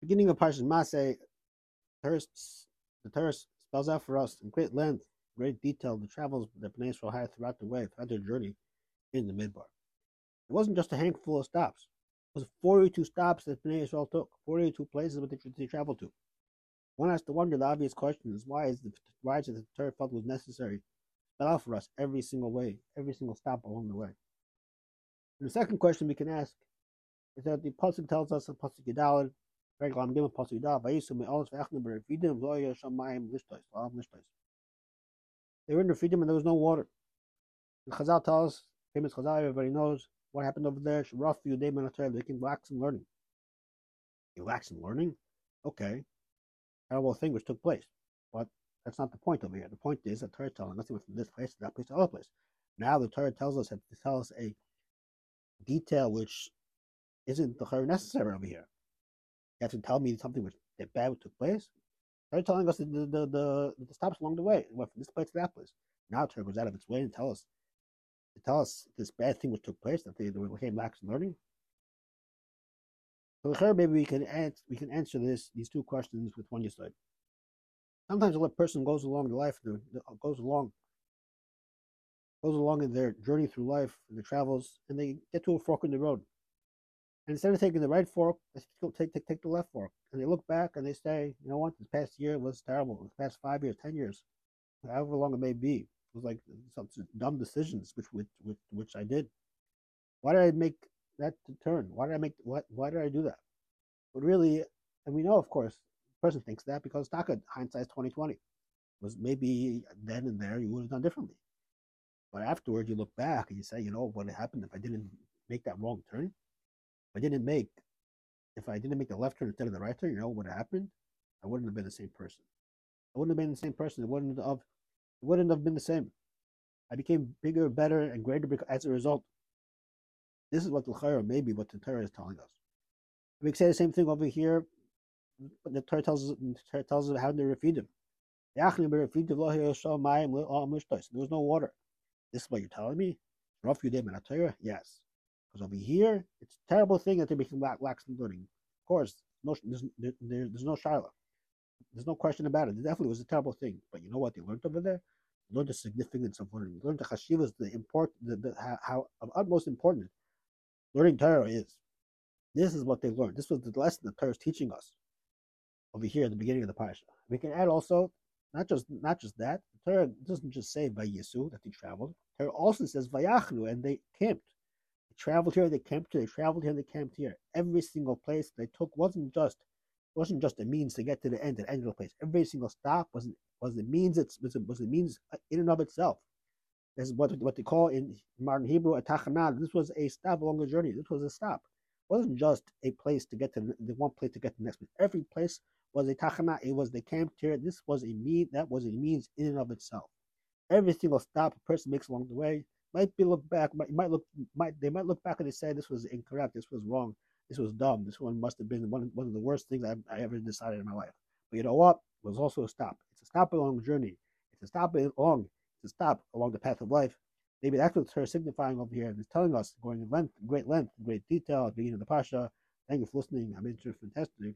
Beginning of Parshas Masei, the Torah spells out for us in great length, great detail, the travels that Bnei Yisrael had throughout the way, throughout their journey in the Midbar. It wasn't just a handful of stops. It was 42 stops that Bnei Yisrael took, 42 places that they, traveled to. One has to wonder the obvious question is why is the is it the Torah felt was necessary spell out for us every single way, every single stop along the way. And the second question we can ask is that the pasuk tells us in pasuk They were in Refidim and there was no water. The Chazal tells us, famous Chazal, everybody knows what happened over there. They can relax in learning. Relax in learning? Okay. Terrible thing which took place. But that's not the point over here. The point is that Torah telling us from this place to that place to other place. Now the Torah tells us to tell us a detail which isn't the necessary over here. You have to tell me something which that bad took place. They're telling us the the, the, the stops along the way. It went from this place to that place. Now Torah goes out of its way to tell us to tell us this bad thing which took place, that they, became lax in learning. So here maybe we can answer we can answer this these two questions with one side. Sometimes a person goes along the life goes along goes along in their journey through life and their travels and they get to a fork in the road and instead of taking the right fork, they take, take, take the left fork. And they look back and they say, you know what, this past year was terrible. The past five years, 10 years, however long it may be, it was like some dumb decisions which, which, which, which I did. Why did I make that turn? Why did I make, what, why did I do that? But really, and we know, of course, the person thinks that because Taka, hindsight 2020, was maybe then and there you would have done differently. But afterward, you look back and you say, you know, what happened if I didn't make that wrong turn? I didn't make, if I didn't make the left turn instead of the right turn, you know what would have happened? I wouldn't have been the same person. I wouldn't have been the same person. It wouldn't have, it wouldn't have been the same. I became bigger, better, and greater as a result. This is what the Chayra, maybe what the Torah is telling us. We say the same thing over here, the Torah tells us, the Torah tells us how to Refidim. There was no water. This is what you're telling me? Yes. Because over here, it's a terrible thing that they're making lax in learning. Of course, no, there's, there, there's no shaila. There's no question about it. It definitely was a terrible thing. But you know what they learned over there? They learned the significance of learning. They learned the chashivas, the important, the, the, how, how of utmost importance learning Torah is. This is what they learned. This was the lesson that Torah is teaching us over here at the beginning of the parasha. We can add also not just not just that. The Torah doesn't just say vayisu that they traveled. Torah also says vayachnu and they camped traveled here, they camped here, they traveled here, they camped here. Every single place they took wasn't just wasn't just a means to get to the end, the end of the place. Every single stop was was the means it's was was a means uh, in and of itself. This is what what they call in modern Hebrew a tachanah. This was a stop along the journey. This was a stop. It wasn't just a place to get to the, the one place to get to the next place. Every place was a tachanah. It was the camp here. This was a mean that was a means in and of itself. Every single stop a person makes along the way might be look back, might, might look, might they might look back and they say this was incorrect, this was wrong, this was dumb, this one must have been one, one of the worst things I, I ever decided in my life. But you know what? It was also a stop. It's a stop along the journey. It's a stop along. It's a stop along the path of life. Maybe that's what it's signifying over here. And it's telling us, going in length, great length, great detail at the beginning of the Pasha. Thank you for listening. I'm interested in testing.